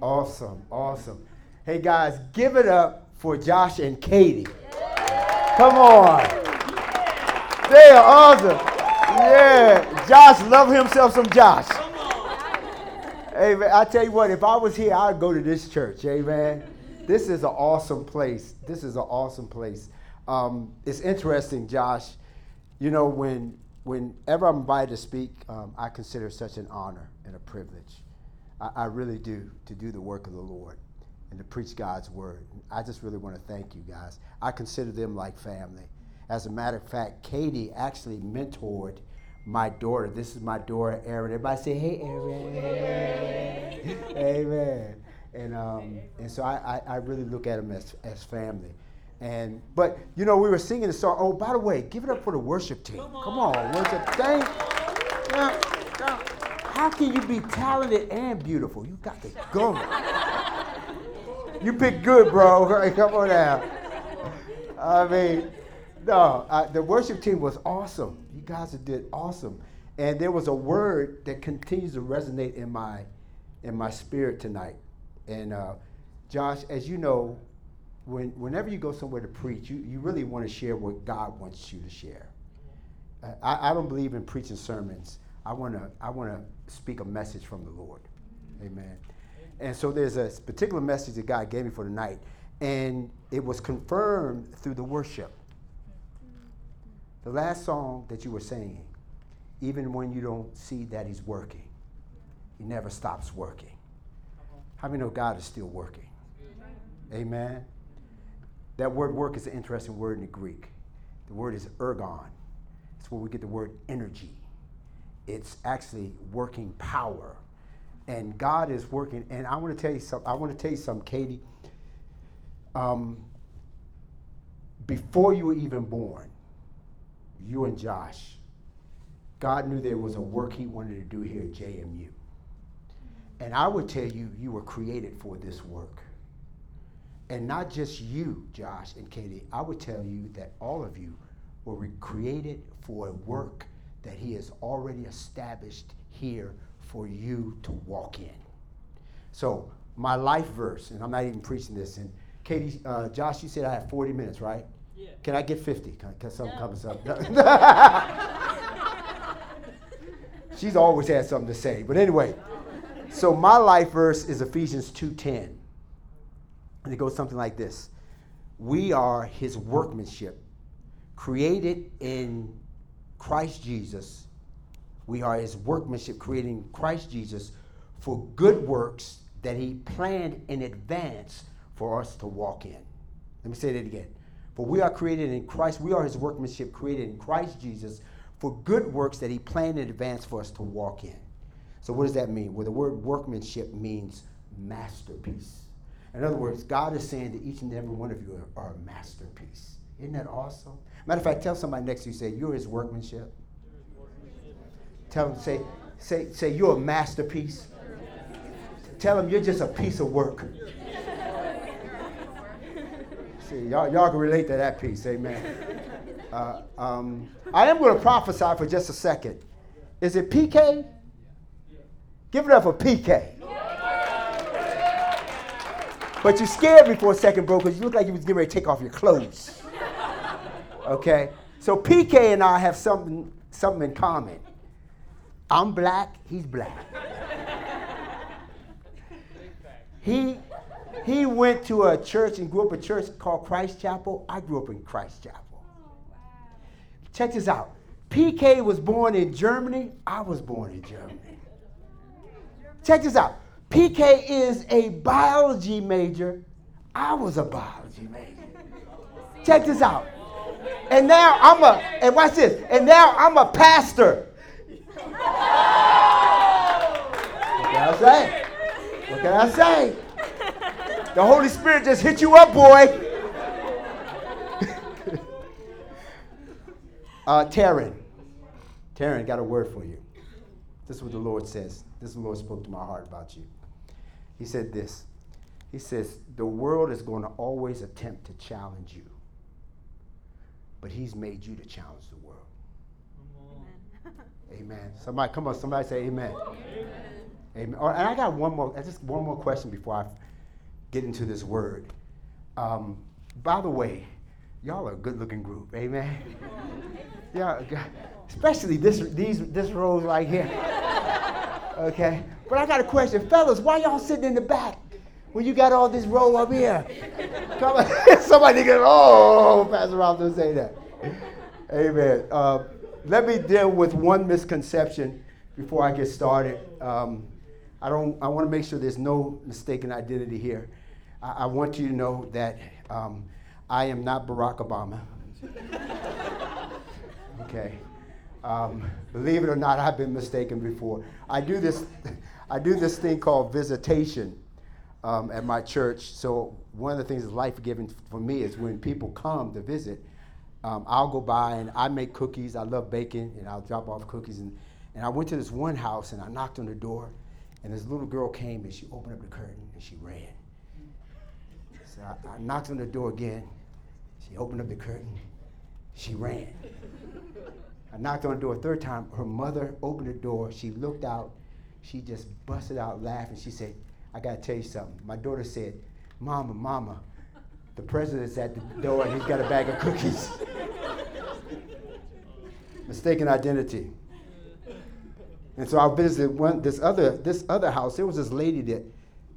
Awesome, awesome. Hey guys, give it up for Josh and Katie. Come on. They are awesome. Yeah, Josh love himself some Josh. Hey man, I tell you what, if I was here, I'd go to this church. Amen. This is an awesome place. This is an awesome place. Um, it's interesting, Josh. You know, when whenever I'm invited to speak, um, I consider it such an honor and a privilege. I, I really do to do the work of the Lord and to preach God's word. I just really want to thank you guys. I consider them like family. As a matter of fact, Katie actually mentored my daughter. This is my daughter, Erin. Everybody say, hey, Erin. Amen. And, um, and so I, I, I, really look at them as, as family. And but you know we were singing the song. Oh, by the way, give it up for the worship team. Come on, Come on worship. Thank. Now, how can you be talented and beautiful? You got to go. you pick good, bro. Come on now. I mean, no, uh, the worship team was awesome. You guys did awesome, and there was a word that continues to resonate in my in my spirit tonight. And uh, Josh, as you know, when, whenever you go somewhere to preach, you, you really want to share what God wants you to share. I, I don't believe in preaching sermons. I want to I want to speak a message from the Lord. Amen. And so there's a particular message that God gave me for tonight, and it was confirmed through the worship. The last song that you were singing, even when you don't see that He's working, He never stops working. How many know God is still working? Amen. That word work is an interesting word in the Greek. The word is ergon. It's where we get the word energy. It's actually working power. And God is working. And I want to tell you something. I want to tell you something, Katie. Um, before you were even born, you and Josh, God knew there was a work He wanted to do here at JMU. And I would tell you, you were created for this work. And not just you, Josh and Katie, I would tell you that all of you were created for a work that He has already established here for you to walk in. So, my life verse, and I'm not even preaching this, and Katie, uh, Josh, you said I have 40 minutes, right? Yeah. Can I get 50? Because something no. comes up. She's always had something to say. But anyway, so my life verse is Ephesians 2:10. And it goes something like this We are his workmanship, created in Christ Jesus. We are his workmanship, creating Christ Jesus for good works that he planned in advance for us to walk in. Let me say that again. For we are created in Christ, we are his workmanship created in Christ Jesus for good works that he planned in advance for us to walk in. So, what does that mean? Well, the word workmanship means masterpiece. In other words, God is saying that each and every one of you are, a masterpiece. Isn't that awesome? Matter of fact, tell somebody next to you, say, You're his workmanship. Tell them, say, say, say, You're a masterpiece. Tell them you're just a piece of work. See, y'all, y'all can relate to that piece, amen. Uh, um, I am going to prophesy for just a second. Is it PK? Give it up for PK. But you scared me for a second, bro, because you look like you was getting ready to take off your clothes. Okay? So PK and I have something, something in common. I'm black, he's black. He, he went to a church and grew up a church called Christ Chapel. I grew up in Christ Chapel. Check this out. PK was born in Germany. I was born in Germany. Check this out. PK is a biology major. I was a biology major. Check this out. And now I'm a, and watch this, and now I'm a pastor. What can I say? What can I say? The Holy Spirit just hit you up, boy. uh, Taryn. Taryn got a word for you. This is what the Lord says. This is the Lord spoke to my heart about you. He said this. He says, The world is going to always attempt to challenge you, but He's made you to challenge the world. Amen. amen. Somebody, come on, somebody say amen. Amen. Amen. And I got one more, just one more question before I get into this word. Um, by the way, y'all are a good-looking group. Amen. yeah, especially this these this rows right here. Okay, but I got a question, fellas. Why y'all sitting in the back when you got all this row up here? Come on, somebody get oh, Pastor Ralph don't say that. Amen. Uh, let me deal with one misconception before I get started. Um, I don't. I want to make sure there's no mistaken identity here. I, I want you to know that um, I am not Barack Obama. okay. Um, believe it or not, I've been mistaken before. I do this. I do this thing called visitation um, at my church. So one of the things that's life giving for me is when people come to visit. Um, I'll go by and I make cookies. I love baking, and I'll drop off cookies. And, and I went to this one house and I knocked on the door, and this little girl came and she opened up the curtain and she ran. So I, I knocked on the door again. She opened up the curtain. She ran. I knocked on the door a third time. Her mother opened the door. She looked out. She just busted out laughing. She said, I got to tell you something. My daughter said, Mama, Mama, the president's at the door and he's got a bag of cookies. Mistaken identity. And so I visited one this other this other house. There was this lady that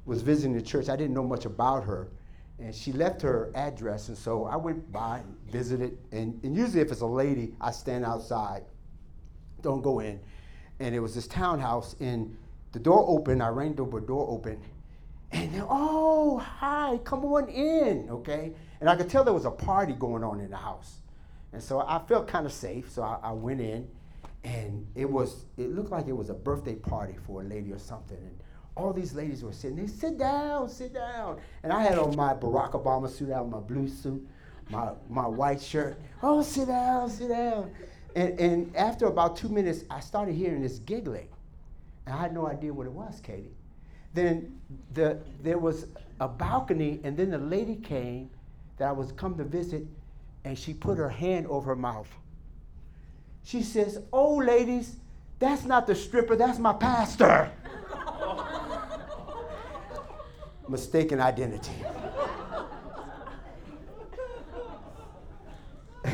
was visiting the church. I didn't know much about her. And she left her address, and so I went by and visited. And, and usually, if it's a lady, I stand outside, don't go in. And it was this townhouse, and the door opened. I rang the door open, and then, oh, hi, come on in, okay? And I could tell there was a party going on in the house. And so I felt kind of safe, so I, I went in and it was it looked like it was a birthday party for a lady or something and all these ladies were sitting there sit down sit down and i had on my barack obama suit out my blue suit my, my white shirt oh sit down sit down and, and after about two minutes i started hearing this giggling i had no idea what it was katie then the, there was a balcony and then the lady came that i was come to visit and she put her hand over her mouth she says, Oh, ladies, that's not the stripper, that's my pastor. Mistaken identity.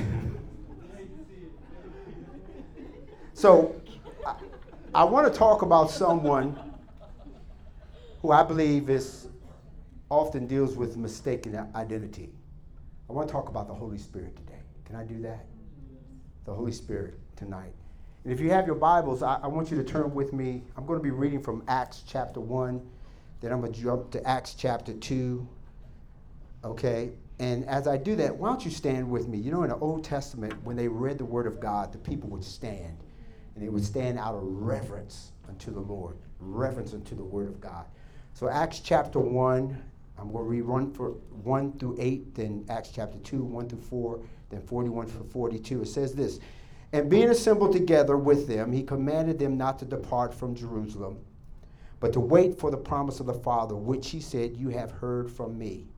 so, I want to talk about someone who I believe is often deals with mistaken identity. I want to talk about the Holy Spirit today. Can I do that? the Holy Spirit tonight. And if you have your Bibles, I, I, want you to turn with me. I'm going to be reading from Acts chapter 1, then I'm going to jump to Acts chapter 2. Okay? And as I do that, why don't you stand with me? You know, in the Old Testament, when they read the Word of God, the people would stand. And they would stand out of reverence unto the Lord, reverence unto the Word of God. So, Acts chapter 1, I'm going to read 1, for 1 through 8, then Acts chapter 2, 1 through 4, then 41 for 42. It says this And being assembled together with them, he commanded them not to depart from Jerusalem, but to wait for the promise of the Father, which he said, You have heard from me.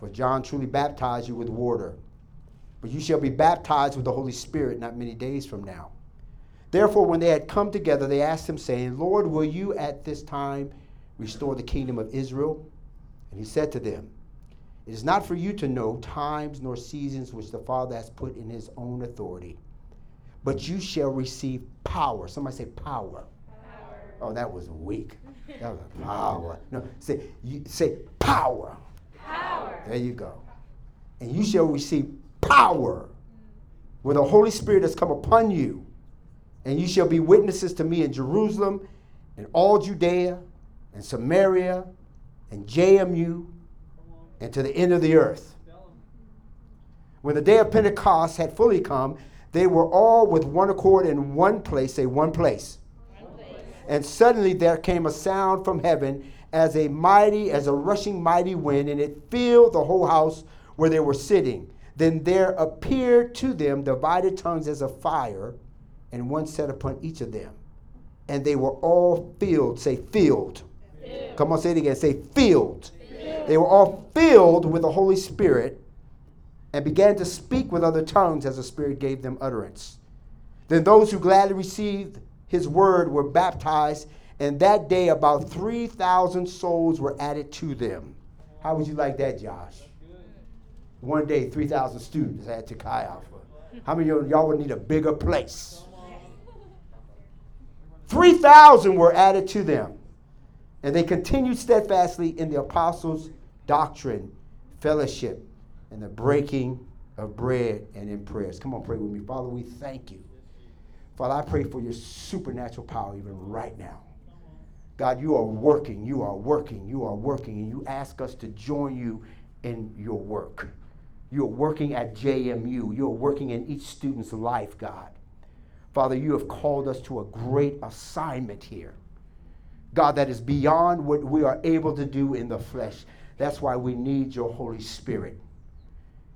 For John truly baptized you with water, but you shall be baptized with the Holy Spirit not many days from now. Therefore, when they had come together, they asked him, saying, Lord, will you at this time restore the kingdom of Israel? And he said to them, it is not for you to know times nor seasons which the Father has put in his own authority, but you shall receive power. Somebody say power. power. Oh, that was weak. That was power. No, say you say power. Power. There you go. And you shall receive power when the Holy Spirit has come upon you. And you shall be witnesses to me in Jerusalem and all Judea and Samaria and JMU and to the end of the earth. When the day of Pentecost had fully come, they were all with one accord in one place, say one place. one place. And suddenly there came a sound from heaven as a mighty, as a rushing mighty wind, and it filled the whole house where they were sitting. Then there appeared to them divided tongues as of fire, and one set upon each of them. And they were all filled, say filled. filled. Come on, say it again, say filled they were all filled with the Holy Spirit and began to speak with other tongues as the Spirit gave them utterance. Then those who gladly received his word were baptized, And that day, about 3,000 souls were added to them. How would you like that, Josh? One day, 3,000 students added to Chi Alpha. How many of y'all would need a bigger place? 3,000 were added to them. And they continued steadfastly in the apostles' doctrine, fellowship, and the breaking of bread and in prayers. Come on, pray with me. Father, we thank you. Father, I pray for your supernatural power even right now. God, you are working, you are working, you are working, and you ask us to join you in your work. You're working at JMU, you're working in each student's life, God. Father, you have called us to a great assignment here. God, that is beyond what we are able to do in the flesh. That's why we need your Holy Spirit.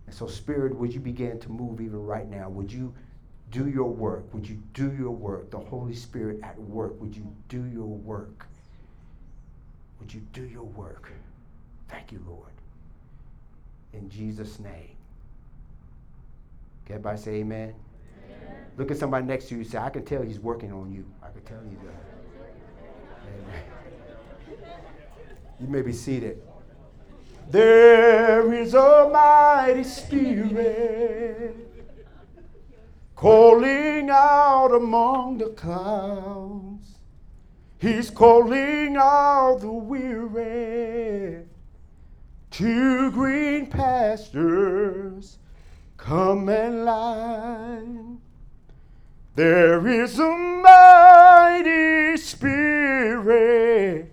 And so, Spirit, would you begin to move even right now? Would you do your work? Would you do your work? The Holy Spirit at work, would you do your work? Would you do your work? Thank you, Lord. In Jesus' name. Can everybody say amen? Look at somebody next to you and say, I can tell he's working on you. I can tell you that. You may be seated. There is a mighty spirit calling out among the clouds. He's calling out the weary to green pastures. Come and lie. There is a mighty spirit.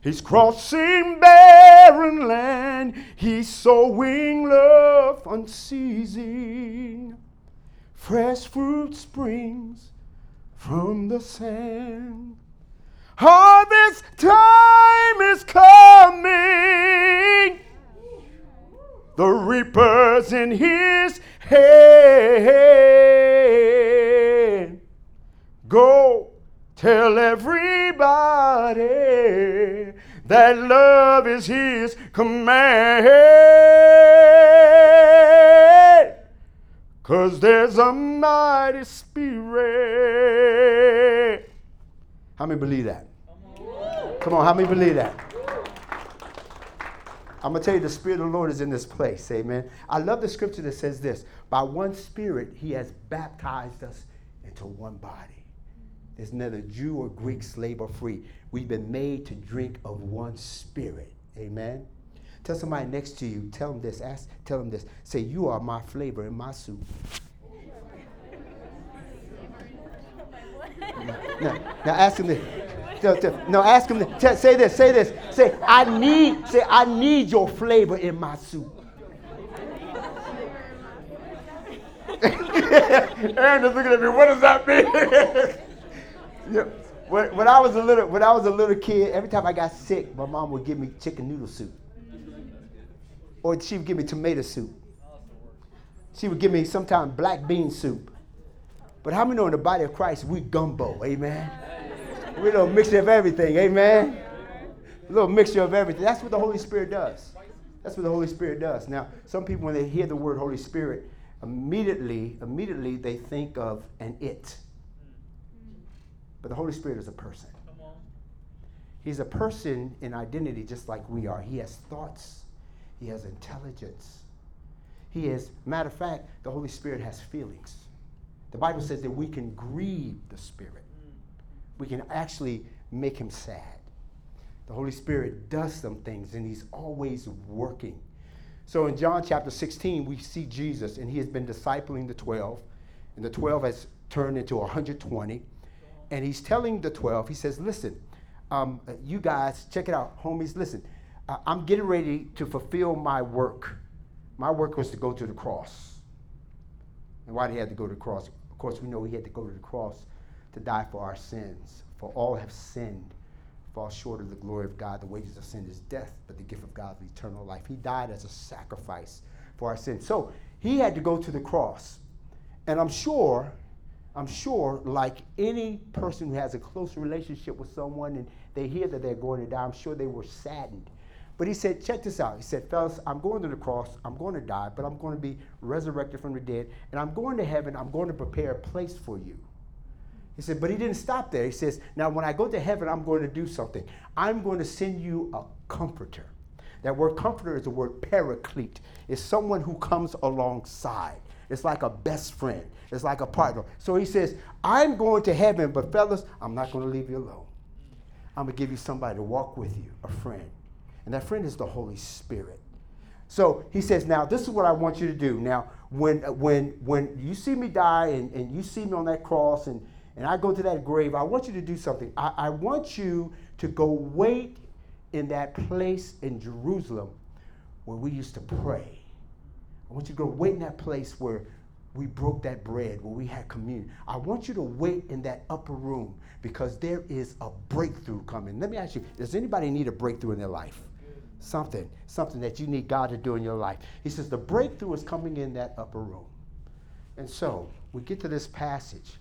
He's crossing barren land. He's sowing love unceasing. Fresh fruit springs from the sand. Harvest time is coming. The reaper's in his hand. Go tell everybody that love is his command. Cause there's a mighty spirit how many believe that? Come on, how many believe that? I'm going to tell you, the Spirit of the Lord is in this place. Amen. I love the scripture that says this By one Spirit, He has baptized us into one body. There's neither Jew or Greek, slave or free. We've been made to drink of one Spirit. Amen. Tell somebody next to you, tell them this, ask, tell them this. Say, You are my flavor in my soup. Now, now ask him this. No, ask him this. Say this. Say this. Say, I need. Say, I need your flavor in my soup. Aaron is looking at me. What does that mean? yeah. when, when I was a little, when I was a little kid, every time I got sick, my mom would give me chicken noodle soup, or she would give me tomato soup. She would give me sometimes black bean soup. But how many know in the body of Christ we gumbo? Amen. We're a little mixture of everything. Amen. A little mixture of everything. That's what the Holy Spirit does. That's what the Holy Spirit does. Now, some people when they hear the word Holy Spirit, immediately, immediately they think of an it. But the Holy Spirit is a person. He's a person in identity just like we are. He has thoughts. He has intelligence. He is, matter of fact, the Holy Spirit has feelings. The Bible says that we can grieve the Spirit. We can actually make him sad. The Holy Spirit does some things and he's always working. So in John chapter 16, we see Jesus and he has been discipling the 12, and the 12 has turned into 120. And he's telling the 12, he says, Listen, um, you guys, check it out, homies, listen, uh, I'm getting ready to fulfill my work. My work was to go to the cross. And why did he have to go to the cross? Of course, we know he had to go to the cross to die for our sins. For all have sinned, fall short of the glory of God. The wages of sin is death, but the gift of God is eternal life. He died as a sacrifice for our sins. So he had to go to the cross. And I'm sure, I'm sure, like any person who has a close relationship with someone and they hear that they're going to die, I'm sure they were saddened but he said, check this out. He said, fellas, I'm going to the cross. I'm going to die, but I'm going to be resurrected from the dead. And I'm going to heaven. I'm going to prepare a place for you. He said, but he didn't stop there. He says, now when I go to heaven, I'm going to do something. I'm going to send you a comforter. That word comforter is the word paraclete. It's someone who comes alongside. It's like a best friend. It's like a partner. So he says, I'm going to heaven, but fellas, I'm not going to leave you alone. I'm going to give you somebody to walk with you, a friend. And that friend is the Holy Spirit. So he says, now this is what I want you to do. Now, when when when you see me die and, and you see me on that cross and, and I go to that grave, I want you to do something. I, I want you to go wait in that place in Jerusalem where we used to pray. I want you to go wait in that place where we broke that bread, where we had communion. I want you to wait in that upper room because there is a breakthrough coming. Let me ask you, does anybody need a breakthrough in their life? something, something that you need God to do in your life. He says the breakthrough is coming in that upper room. And so we get to this passage.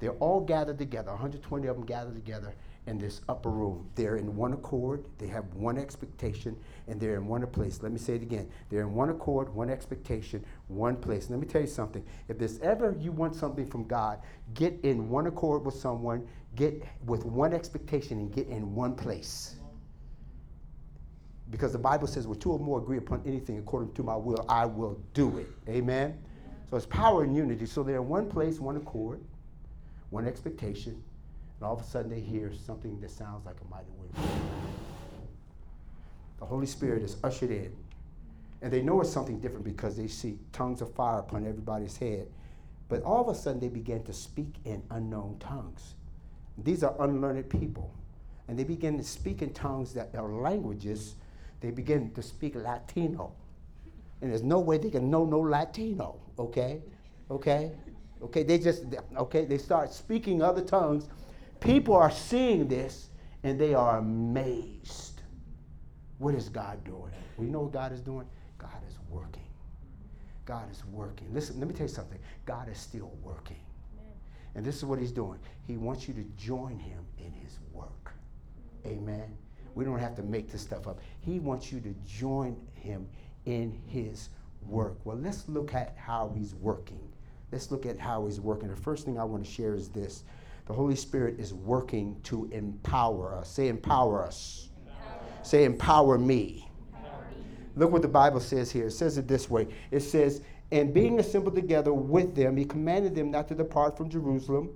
They're all gathered together, 120 of them gathered together in this upper room. They're in one accord, they have one expectation, and they're in one place. Let me say it again. They're in one accord, one expectation, one place. Let me tell you something. If there's ever you want something from God, get in one accord with someone, get with one expectation, and get in one place. Because the Bible says, where two or more agree upon anything according to my will, I will do it. Amen? So it's power and unity. So they're in one place, one accord, one expectation, and all of a sudden they hear something that sounds like a mighty wind. The Holy Spirit is ushered in. And they know it's something different because they see tongues of fire upon everybody's head. But all of a sudden they begin to speak in unknown tongues. These are unlearned people. And they begin to speak in tongues that are languages they begin to speak Latino. And there's no way they can know no Latino, okay? Okay? Okay, they just, okay, they start speaking other tongues. People are seeing this and they are amazed. What is God doing? We know what God is doing? God is working. God is working. Listen, let me tell you something. God is still working. And this is what he's doing. He wants you to join him in his work. Amen. We don't have to make this stuff up. He wants you to join him in his work. Well, let's look at how he's working. Let's look at how he's working. The first thing I want to share is this the Holy Spirit is working to empower us. Say, empower us. Empower. Say, empower me. empower me. Look what the Bible says here. It says it this way it says, And being assembled together with them, he commanded them not to depart from Jerusalem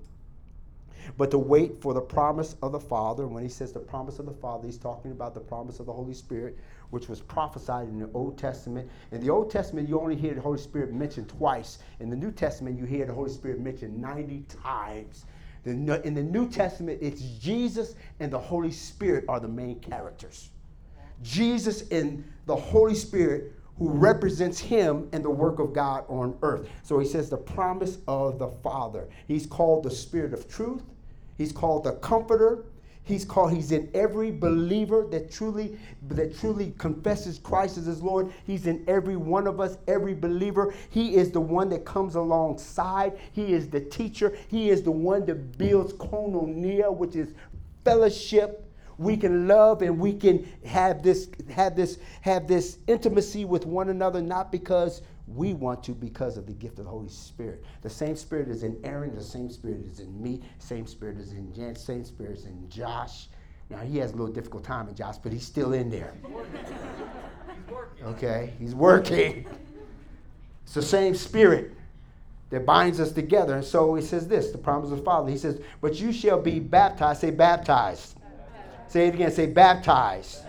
but to wait for the promise of the Father. When he says the promise of the Father, he's talking about the promise of the Holy Spirit, which was prophesied in the Old Testament. In the Old Testament, you only hear the Holy Spirit mentioned twice. In the New Testament, you hear the Holy Spirit mentioned 90 times. In the New Testament, it's Jesus and the Holy Spirit are the main characters. Jesus and the Holy Spirit who represents him and the work of God on earth. So he says the promise of the Father. He's called the Spirit of truth. He's called the comforter. He's called, he's in every believer that truly, that truly confesses Christ as his Lord. He's in every one of us, every believer. He is the one that comes alongside. He is the teacher. He is the one that builds koinonia, which is fellowship we can love and we can have this have this have this intimacy with one another not because we want to because of the gift of the Holy Spirit. The same Spirit is in Aaron, the same Spirit is in me, same Spirit is in Jan, same Spirit is in Josh. Now he has a little difficult time in Josh, but he's still in there. Okay, he's working. It's the same Spirit that binds us together. And so he says this, the promise of the Father. He says, But you shall be baptized. Say baptized. baptized. Say it again. Say baptized.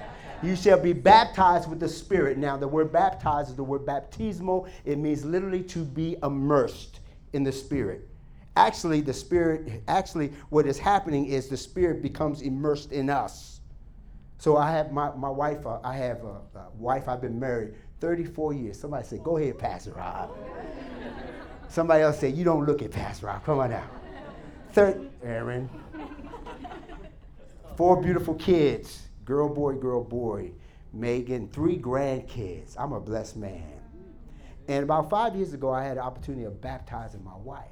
You shall be baptized with the Spirit. Now, the word baptized is the word baptismo. It means literally to be immersed in the Spirit. Actually, the Spirit, actually, what is happening is the Spirit becomes immersed in us. So I have my, my wife, uh, I have a, a, wife, I've been married 34 years. Somebody said, go ahead, Pastor Rob. Somebody else said, you don't look at Pastor Rob. Come on now. Third, Aaron. Four beautiful kids girl, boy, girl, boy, Megan, three grandkids. I'm a blessed man. And about five years ago, I had the opportunity of baptizing my wife.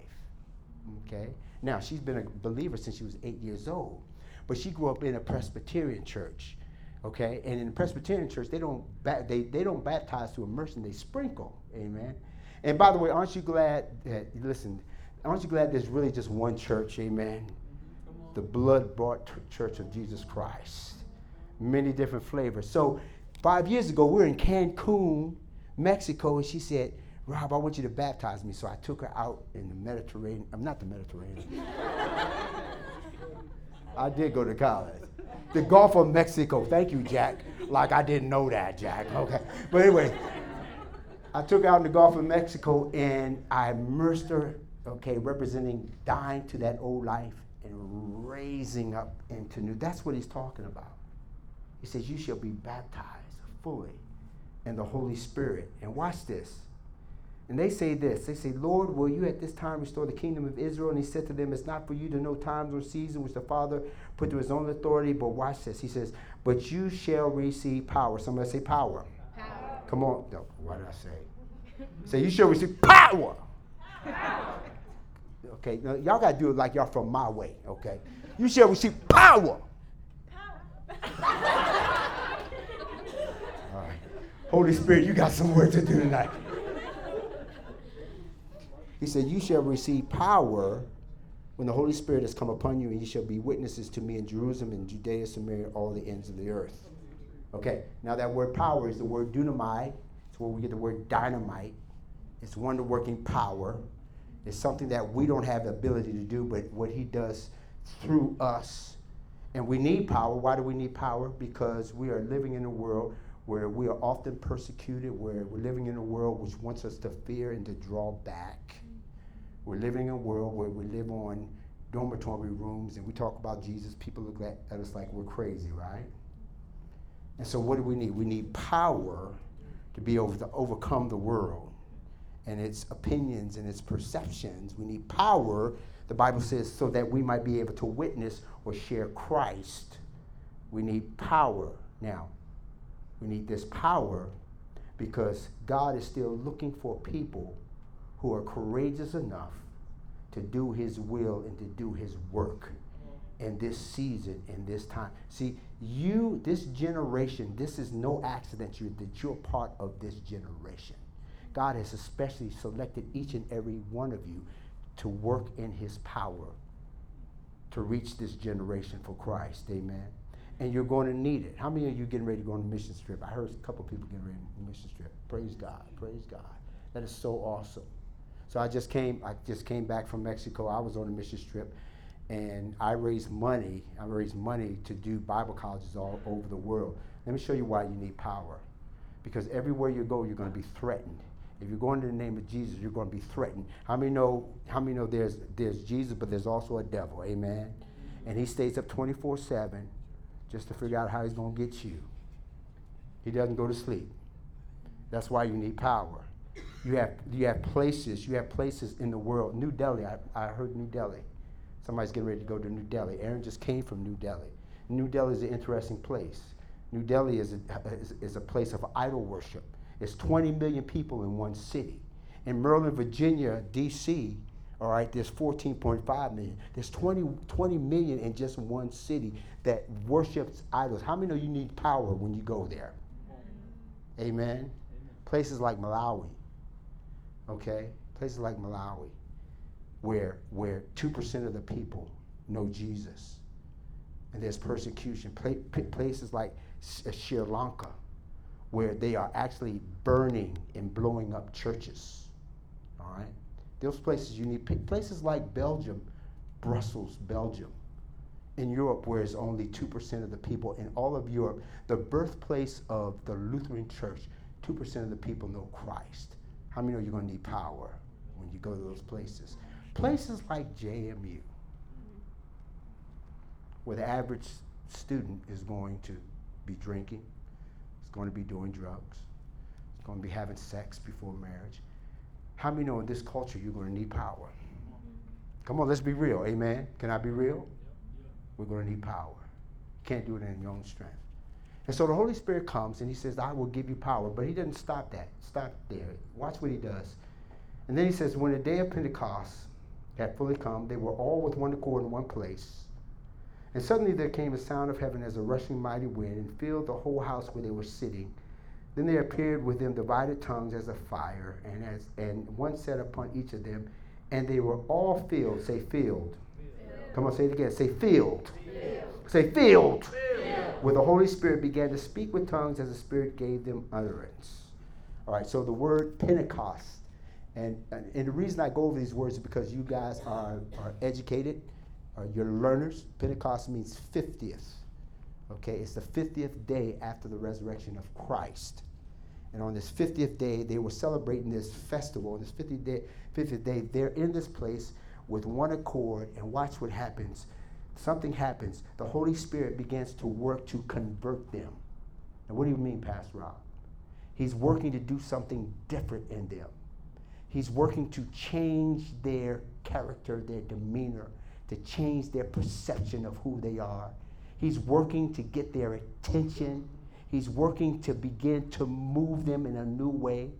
Okay? Now, she's been a believer since she was eight years old, but she grew up in a Presbyterian church. Okay? And in the Presbyterian church, they don't, ba- they, they don't baptize to immersion, they sprinkle. Amen? And by the way, aren't you glad that, listen, Aren't you glad there's really just one church? Amen. The blood bought church of Jesus Christ. Many different flavors. So, five years ago, we were in Cancun, Mexico, and she said, Rob, I want you to baptize me. So I took her out in the Mediterranean. I'm not the Mediterranean. I did go to college. The Gulf of Mexico. Thank you, Jack. Like I didn't know that, Jack. Okay. But anyway, I took her out in the Gulf of Mexico and I immersed her, okay, representing dying to that old life and raising up into new. That's what he's talking about. He says, You shall be baptized fully in the Holy Spirit. And watch this. And they say this They say, Lord, will you at this time restore the kingdom of Israel? And he said to them, It's not for you to know times or seasons which the Father put to his own authority, but watch this. He says, But you shall receive power. Somebody say power. power. Come on. No, what did I say? say, You shall receive power. power. Okay, now, y'all got to do it like y'all from my way, okay? You shall receive power. Power. All right. Holy Spirit, you got some work to do tonight. He said, You shall receive power when the Holy Spirit has come upon you, and you shall be witnesses to me in Jerusalem and Judea, Samaria, all the ends of the earth. Okay, now that word power is the word dunamai. It's where we get the word dynamite. It's wonder working power. It's something that we don't have the ability to do, but what He does through us. And we need power. Why do we need power? Because we are living in a world where we are often persecuted, where we're living in a world which wants us to fear and to draw back. We're living in a world where we live on dormitory rooms and we talk about Jesus. People look at, us like we're crazy, right? And so, what do we need? We need power to be able to overcome the world and its opinions and its perceptions. We need power, the Bible says, so that we might be able to witness or share Christ. We need power. Now, we need this power because God is still looking for people who are courageous enough to do his will and to do his work in this season, in this time. See, you, this generation, this is no accident you, that you're part of this generation. God has especially selected each and every one of you to work in his power to reach this generation for Christ. Amen. And you're going to need it. How many of you getting ready to go on a mission trip? I heard a couple people getting ready on a mission trip. Praise God. Praise God. That is so awesome. So I just came. I just came back from Mexico. I was on a mission trip, and I raised money. I raised money to do Bible colleges all over the world. Let me show you why you need power. Because everywhere you go, you're going to be threatened. If you're going in the name of Jesus, you're going to be threatened. How many know? How many know there's there's Jesus, but there's also a devil? Amen. And he stays up 24/7, just to figure out how he's going to get you. He doesn't go to sleep. That's why you need power. You have, you have places, you have places in the world. New Delhi, I, I heard New Delhi. Somebody's getting ready to go to New Delhi. Aaron just came from New Delhi. New Delhi is an interesting place. New Delhi is a, is, is a place of idol worship. It's 20 million people in one city. In Maryland, Virginia, D.C., all right, there's 14.5 million. There's 20, 20 million in just one city that worships idols. How many know you need power when you go there? Amen. Amen. Places like Malawi, okay? Places like Malawi, where, where 2% of the people know Jesus, and there's persecution. places like uh, Sri Lanka, where they are actually burning and blowing up churches, all right? Those places you need, places like Belgium, Brussels, Belgium, in Europe, where it's only 2% of the people, in all of Europe, the birthplace of the Lutheran Church, 2% of the people know Christ. How many know you're going to need power when you go to those places? Places like JMU, where the average student is going to be drinking, is going to be doing drugs, is going to be having sex before marriage. How many know in this culture you're going to need power? Come on, let's be real. Amen. Can I be real? We're going to need power. Can't do it in your own strength. And so the Holy Spirit comes and he says, I will give you power. But he doesn't stop that. Stop there. Watch what he does. And then he says, When the day of Pentecost had fully come, they were all with one accord in one place. And suddenly there came a sound of heaven as a rushing mighty wind and filled the whole house where they were sitting. Then there appeared with them divided tongues as a fire, and as and one set upon each of them, And they were all filled. Say filled. Come on, say it again. Say filled. Say filled. Where the Holy Spirit began to speak with tongues as the Spirit gave them utterance. All right, so the word Pentecost. And, and the reason I go over these words is because you guys are, are educated, or you're learners. Pentecost means 50th. Okay, it's the 50th day after the resurrection of Christ. And on this 50th day, they were celebrating this festival. On this 50th day, 50th day, they're in this place with one accord, and watch what happens. Something happens. The Holy Spirit begins to work to convert them. And what do you mean, Pastor Rob? He's working to do something different in them. He's working to change their character, their demeanor, to change their perception of who they are. He's working to get their attention. He's working to begin to move them in a new way.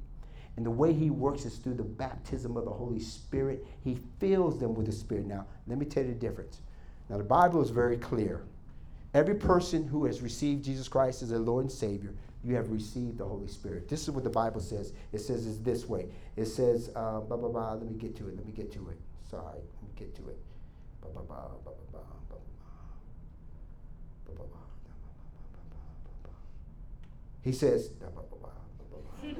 And the way he works is through the baptism of the Holy Spirit. He fills them with the Spirit. Now, let me tell you the difference. Now, the Bible is very clear. Every person who has received Jesus Christ as their Lord and Savior, you have received the Holy Spirit. This is what the Bible says. It says it's this way. It says, uh, blah, blah, blah. Let me get to it. Let me get to it. Sorry. Let me get to it. Blah, blah, blah, blah, blah, blah, blah, blah, blah, blah. He says.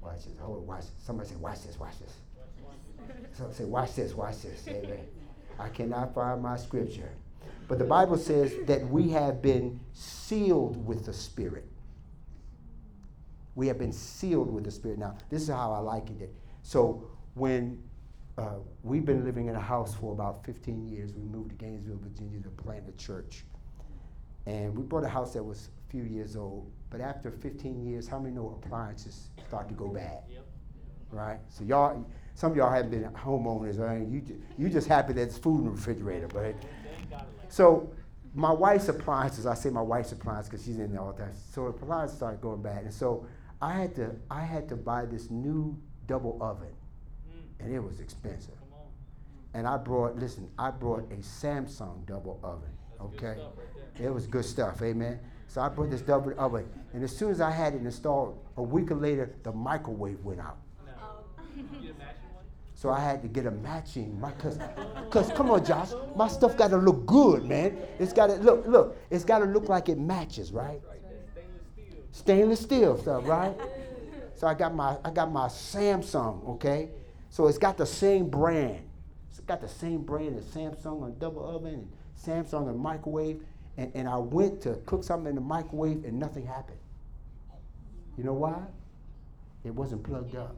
Watch this. Hold on, watch. Somebody say, watch this, watch this. Somebody say, watch this, watch this. Amen. I cannot find my scripture. But the Bible says that we have been sealed with the Spirit. We have been sealed with the Spirit. Now, this is how I likened it. So when uh, we've been living in a house for about 15 years, we moved to Gainesville, Virginia to plant a church. And we bought a house that was a few years old. But after 15 years, how many know appliances start to go bad? Yep. Right? So y'all, some of y'all haven't been homeowners, right? You, you just happy that it's food in the refrigerator, but so my wife's appliances, I say my wife's appliances because she's in there all the time. So appliances started going bad. And so I had to I had to buy this new double oven. And it was expensive. And I brought, listen, I brought a Samsung double oven. okay? Right it was good stuff, amen. So I brought this double oven. And as soon as I had it installed, a week later, the microwave went out. No. Oh. So I had to get a matching, my cause, cause come on, Josh, my stuff got to look good, man. It's got to look, look, it's got to look like it matches, right? Stainless steel stuff, right? So I got my, I got my Samsung, okay. So it's got the same brand. It's got the same brand as Samsung on double oven and Samsung and microwave. And, and I went to cook something in the microwave and nothing happened. You know why? It wasn't plugged up.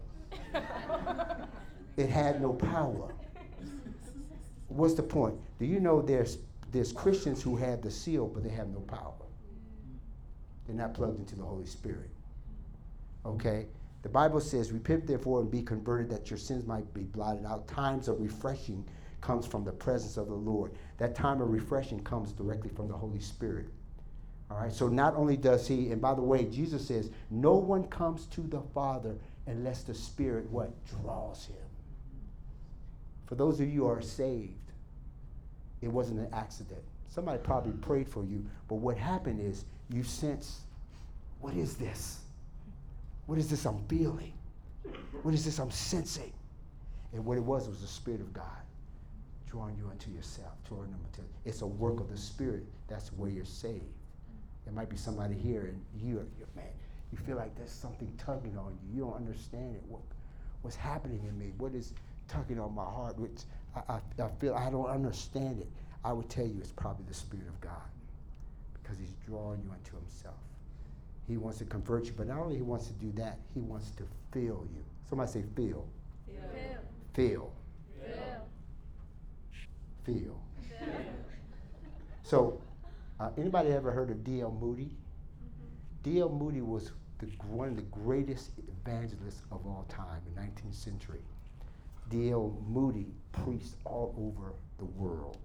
it had no power. What's the point? Do you know there's there's Christians who have the seal, but they have no power. They're not plugged into the Holy Spirit. Okay? The Bible says, Repent therefore and be converted that your sins might be blotted out. Times of refreshing comes from the presence of the Lord. That time of refreshing comes directly from the Holy Spirit. All right, so not only does he, and by the way, Jesus says, no one comes to the Father unless the Spirit what? Draws him. For those of you who are saved, it wasn't an accident. Somebody probably prayed for you, but what happened is you sense, what is this? What is this I'm feeling? What is this I'm sensing? And what it was was the Spirit of God drawing you into yourself, drawing them into it's a work of the Spirit. That's where you're saved. There might be somebody here and you're, you're man, you feel like there's something tugging on you. You don't understand it. What, what's happening in me? What is tugging on my heart, which I, I, I feel I don't understand it, I would tell you it's probably the Spirit of God because He's drawing you into Himself. He wants to convert you, but not only He wants to do that, He wants to fill you. Somebody say, feel. Feel. Feel. Feel. So, uh, anybody ever heard of D.L. Moody? Mm-hmm. D.L. Moody was the, one of the greatest evangelists of all time in 19th century. D.L. Moody preached all over the world.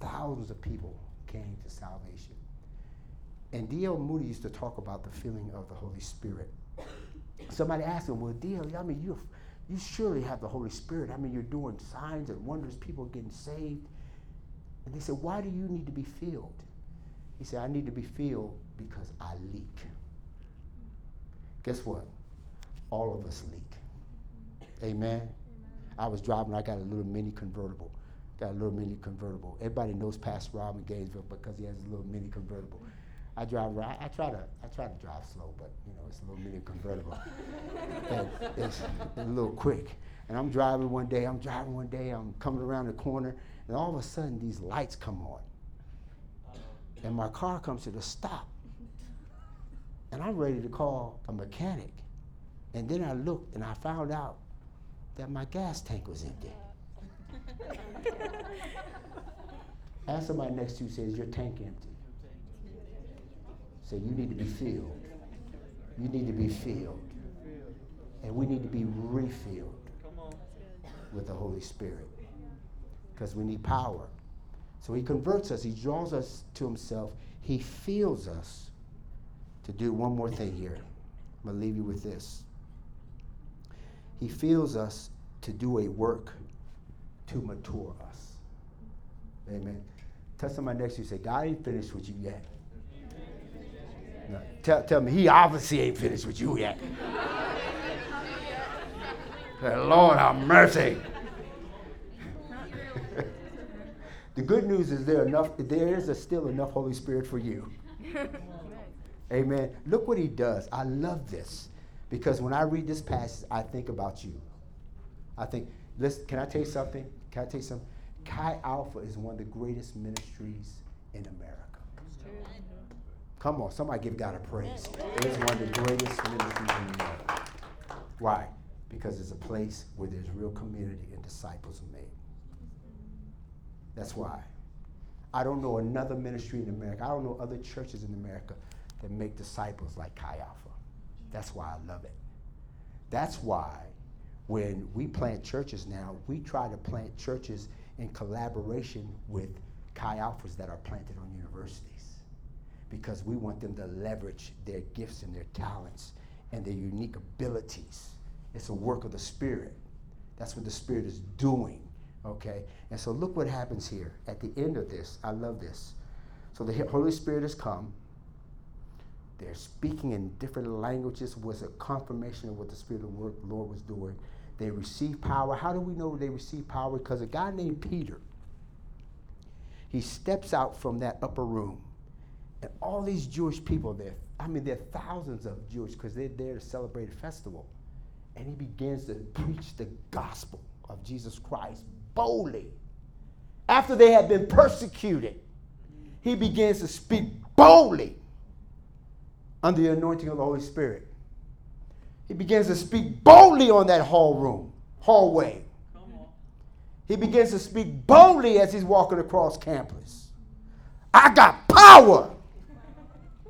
Thousands of people came to salvation. And D.L. Moody used to talk about the feeling of the Holy Spirit. Somebody asked him, Well, D.L., I mean, you you surely have the Holy Spirit. I mean, you're doing signs and wonders, people are getting saved. And they said, Why do you need to be filled? He said, I need to be filled because I leak. Guess what? All of us leak. Amen. I was driving. I got a little mini convertible. Got a little mini convertible. Everybody knows Pastor Rob in Gainesville because he has a little mini convertible. I drive. I, I try to. I try to drive slow, but you know it's a little mini convertible. and it's a little quick. And I'm driving one day. I'm driving one day. I'm coming around the corner, and all of a sudden these lights come on, and my car comes to the stop. And I'm ready to call a mechanic. And then I looked and I found out that my gas tank was empty. Ask somebody next to you, says, Your tank empty. Say, You need to be filled. You need to be filled. And we need to be refilled with the Holy Spirit because we need power. So he converts us, he draws us to himself, he fills us to do one more thing here. I'm going to leave you with this. He fills us to do a work to mature us. Amen. Tell somebody next to you, say, God ain't finished with you yet. No, tell, tell me, he obviously ain't finished with you yet. Lord have mercy. the good news is there enough. There is still enough Holy Spirit for you. Amen. Look what he does. I love this because when I read this passage, I think about you. I think, listen, can I tell you something? Can I tell you something? Chi Alpha is one of the greatest ministries in America. Come on, somebody give God a praise. It is one of the greatest ministries in America. Why? Because it's a place where there's real community and disciples are made. That's why. I don't know another ministry in America. I don't know other churches in America that make disciples like Chi Alpha. That's why I love it. That's why when we plant churches now, we try to plant churches in collaboration with Chi Alphas that are planted on universities because we want them to leverage their gifts and their talents and their unique abilities. It's a work of the Spirit. That's what the Spirit is doing, okay? And so look what happens here at the end of this. I love this. So the Holy Spirit has come. They're speaking in different languages was a confirmation of what the Spirit of the Lord was doing. They receive power. How do we know they receive power? Because a guy named Peter, he steps out from that upper room, and all these Jewish people there, I mean, there are thousands of Jewish because they're there to celebrate a festival. And he begins to preach the gospel of Jesus Christ boldly. After they had been persecuted, he begins to speak boldly under the anointing of the Holy Spirit. He begins to speak boldly on that hall room, hallway. He begins to speak boldly as he's walking across campus. I got power.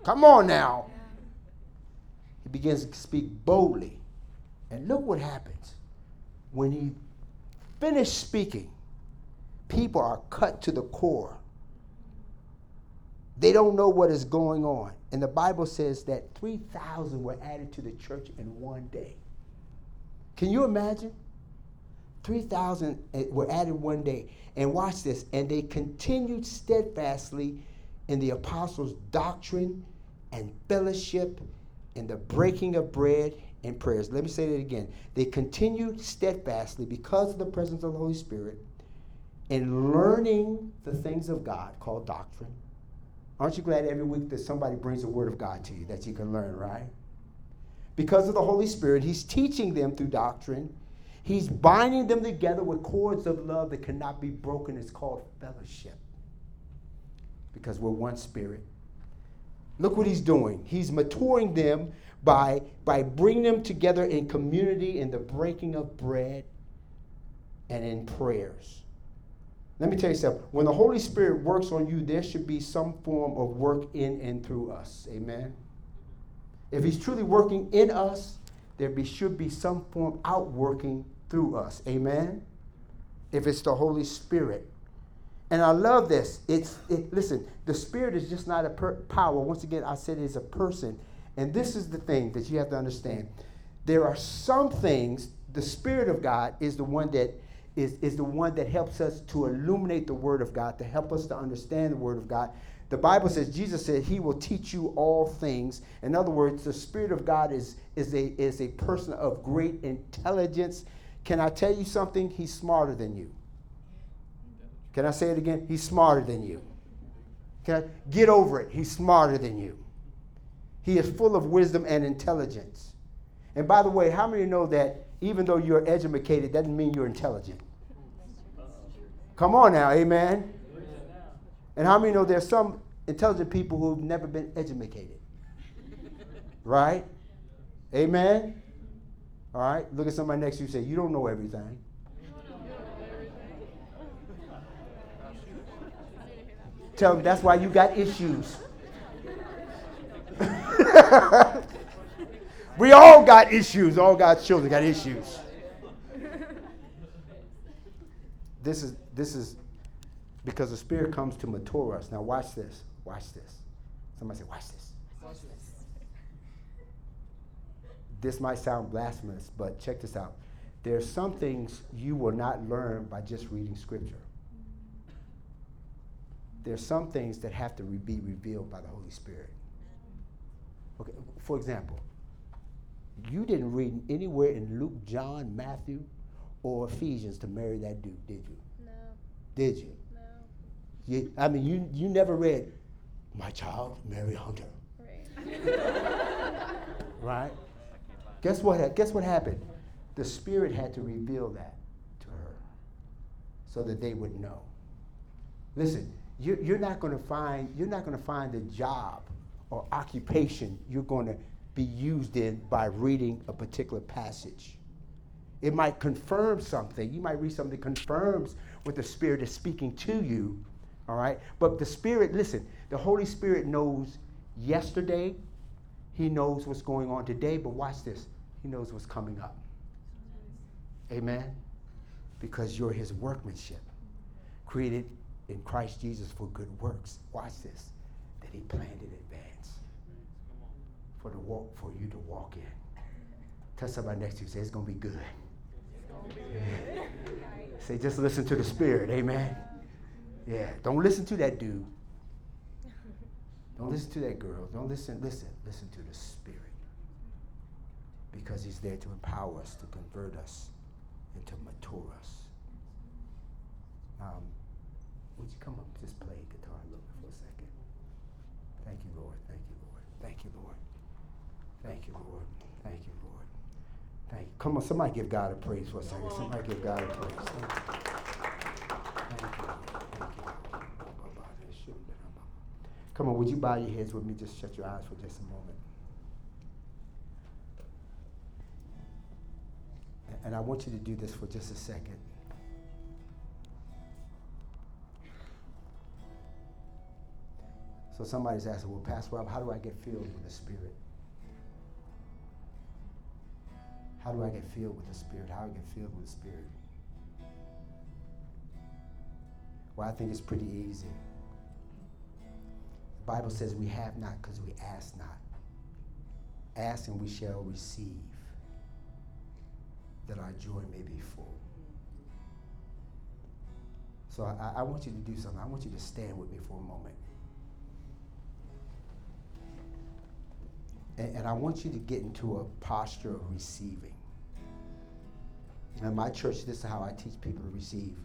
Come on now. He begins to speak boldly. And look what happens. When he finished speaking, people are cut to the core. They don't know what is going on. And the Bible says that 3,000 were added to the church in one day. Can you imagine? 3,000 eh, were added one day. And watch this. And they continued steadfastly in the apostles' doctrine and fellowship in the breaking of bread and prayers. Let me say that again. They continued steadfastly because of the presence of the Holy Spirit in learning the things of God called doctrine Aren't you glad every week that somebody brings the Word of God to you that you can learn, right? Because of the Holy Spirit, He's teaching them through doctrine. He's binding them together with cords of love that cannot be broken. It's called fellowship. Because we're one spirit. Look what He's doing. He's maturing them by, by bringing them together in community in the breaking of bread and in prayers. Let me tell you something. When the Holy Spirit works on you, there should be some form of work in and through us. Amen. If He's truly working in us, there be, should be some form outworking through us. Amen. If it's the Holy Spirit. And I love this. It's it, listen, the Spirit is just not a per- power. Once again, I said it's a person. And this is the thing that you have to understand. There are some things, the Spirit of God is the one that is, is the one that helps us to illuminate the Word of God, to help us to understand the Word of God. The Bible says, Jesus said, He will teach you all things. In other words, the Spirit of God is, is, a, is a person of great intelligence, Can I tell you something? He's smarter than you. Can I say it again? He's smarter than you. Okay? Get over it. He's smarter than you. He is full of wisdom and intelligence. And by the way, how many know that even though you're educated, doesn't mean you're intelligent? Come on now, amen. And how many know there's some intelligent people who've never been educated? Right? Amen. All right. Look at somebody next to you say, You don't know everything. Tell them that's why you got issues. we all got issues. All God's children got issues. This is this is because the Spirit comes to mature us. Now watch this. Watch this. Somebody say, watch this. Watch this. This might sound blasphemous, but check this out. There's some things you will not learn by just reading scripture. There's some things that have to be revealed by the Holy Spirit. Okay, for example, you didn't read anywhere in Luke, John, Matthew, or Ephesians to marry that dude, did you? No. Did you? No. you I mean, you, you never read, My child, marry Hunter. Right. right? Guess what? Guess what happened? The Spirit had to reveal that to her so that they would know. Listen, you, you're not going to find you're not going to find a job or occupation you're going to be used in by reading a particular passage. It might confirm something. You might read something that confirms what the Spirit is speaking to you. All right? But the Spirit, listen, the Holy Spirit knows yesterday, He knows what's going on today, but watch this. He knows what's coming up. Amen? Because you're His workmanship, created in Christ Jesus for good works. Watch this. That He planned in advance for the walk for you to walk in. Tell somebody next to you, say it's gonna be good. Say, just listen to the Spirit. Amen. Yeah. Don't listen to that dude. Don't listen to that girl. Don't listen. Listen. Listen to the Spirit. Because He's there to empower us, to convert us, and to mature us. Um, would you come up and just play guitar a little bit for a second? Thank you, Lord. Thank you, Lord. Thank you, Lord. Thank you, Lord. Thank you, Lord. Thank you. Come on, somebody give God a praise for a second. Somebody give God a praise. Thank you. Thank you. Thank you. Come on, would you bow your heads with me? Just shut your eyes for just a moment. And I want you to do this for just a second. So somebody's asking, well, Pastor Rob, how do I get filled with the Spirit? How do I get filled with the Spirit? How do I get filled with the Spirit? Well, I think it's pretty easy. The Bible says we have not because we ask not. Ask and we shall receive, that our joy may be full. So I, I want you to do something. I want you to stand with me for a moment. And, and I want you to get into a posture of receiving. In my church, this is how I teach people to receive.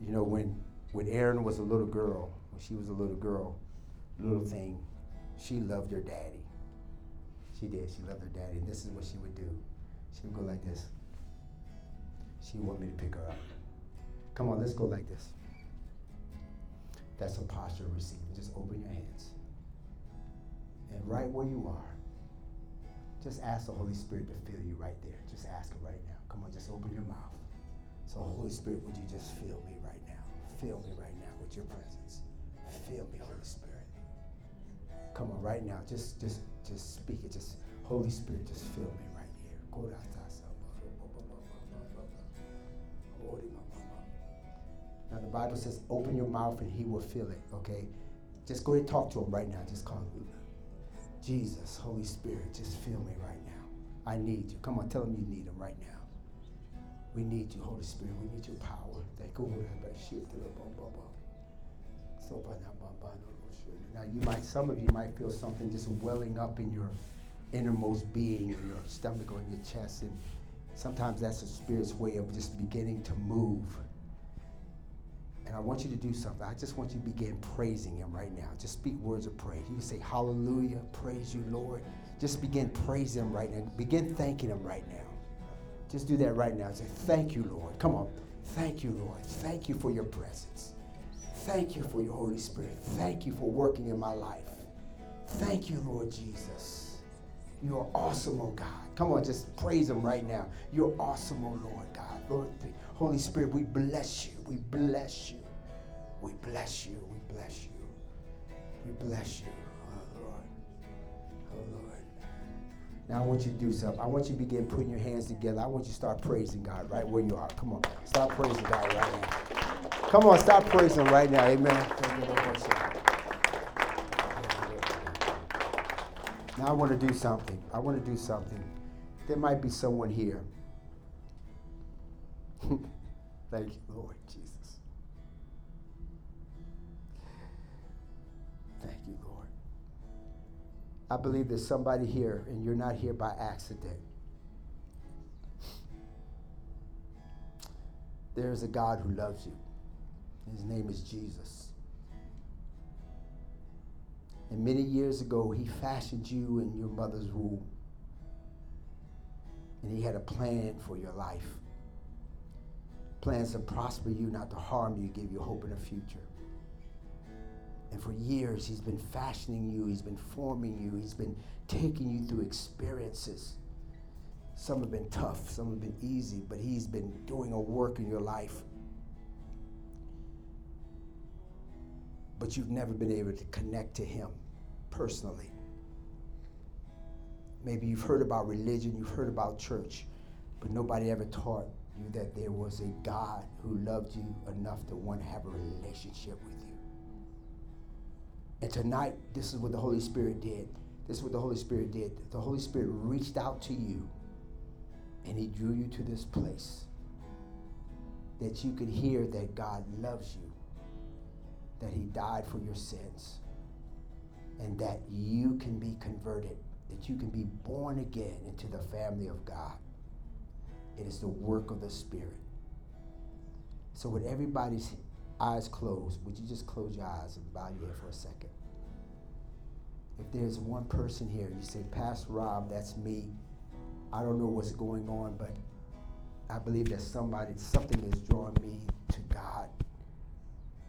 You know, when when Erin was a little girl, when she was a little girl, little thing, she loved her daddy. She did. She loved her daddy. And this is what she would do. She would go like this. She would want me to pick her up. Come on, let's go like this. That's a posture of receiving. Just open your hands. And right where you are, just ask the Holy Spirit to fill you right there. Just ask Him right now. Come on, just open your mouth. So, Holy Spirit, would you just fill me right now? Fill me right now with your presence. Fill me, Holy Spirit. Come on, right now. Just, just, just speak it. Just, Holy Spirit, just fill me right here. Now the Bible says, open your mouth and he will fill it, okay? Just go and talk to him right now. Just call him. Jesus, Holy Spirit, just fill me right now. I need you. Come on, tell him you need him right now. We need you, Holy Spirit. We need your power. Now you might, some of you might feel something just welling up in your innermost being, in your stomach or in your chest, and Sometimes that's the Spirit's way of just beginning to move. And I want you to do something. I just want you to begin praising Him right now. Just speak words of praise. You can say, Hallelujah, praise you, Lord. Just begin praising Him right now. Begin thanking Him right now. Just do that right now. Say, Thank you, Lord. Come on. Thank you, Lord. Thank you for your presence. Thank you for your Holy Spirit. Thank you for working in my life. Thank you, Lord Jesus. You are awesome, oh God. Come on, just praise Him right now. You're awesome, oh Lord God. Lord, Holy Spirit, we bless you. We bless you. We bless you. We bless you. We bless you. Oh Lord. Oh Lord. Now I want you to do something. I want you to begin putting your hands together. I want you to start praising God right where you are. Come on. Stop praising God right now. Come on, stop praising right now. Amen. Now I want to do something. I want to do something. There might be someone here. Thank you, Lord Jesus. Thank you, Lord. I believe there's somebody here and you're not here by accident. There is a God who loves you. His name is Jesus. And many years ago, he fashioned you in your mother's womb. And he had a plan for your life. Plans to prosper you, not to harm you, give you hope in the future. And for years, he's been fashioning you, he's been forming you, he's been taking you through experiences. Some have been tough, some have been easy, but he's been doing a work in your life. But you've never been able to connect to him personally. Maybe you've heard about religion, you've heard about church, but nobody ever taught you that there was a God who loved you enough to want to have a relationship with you. And tonight, this is what the Holy Spirit did. This is what the Holy Spirit did. The Holy Spirit reached out to you and He drew you to this place that you could hear that God loves you, that He died for your sins, and that you can be converted, that you can be born again into the family of God. It is the work of the Spirit. So, with everybody's eyes closed, would you just close your eyes and bow your head for a second? If there's one person here, you say, Pastor Rob, that's me. I don't know what's going on, but I believe that somebody, something is drawing me to God.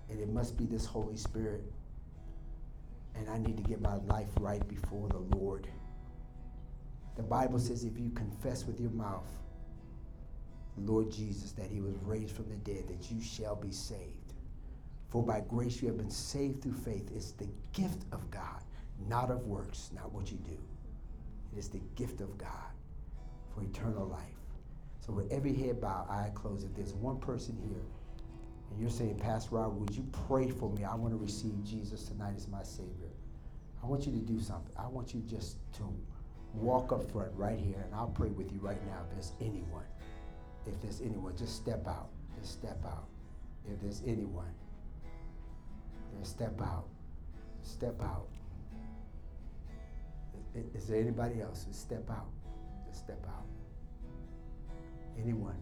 And it must be this Holy Spirit. And I need to get my life right before the Lord. The Bible says if you confess with your mouth, Lord Jesus, that he was raised from the dead, that you shall be saved. For by grace you have been saved through faith. It's the gift of God, not of works, not what you do. It is the gift of God for eternal life. So with every head bowed, eye closed, if there's one person here and you're saying, Pastor Rob, would you pray for me? I want to receive Jesus tonight as my Savior. I want you to do something. I want you just to walk up front right here, and I'll pray with you right now if there's anyone. If there's anyone, just step out. Just step out. If there's anyone, then step out. Step out. Is there anybody else? Just step out. Just step out. Anyone?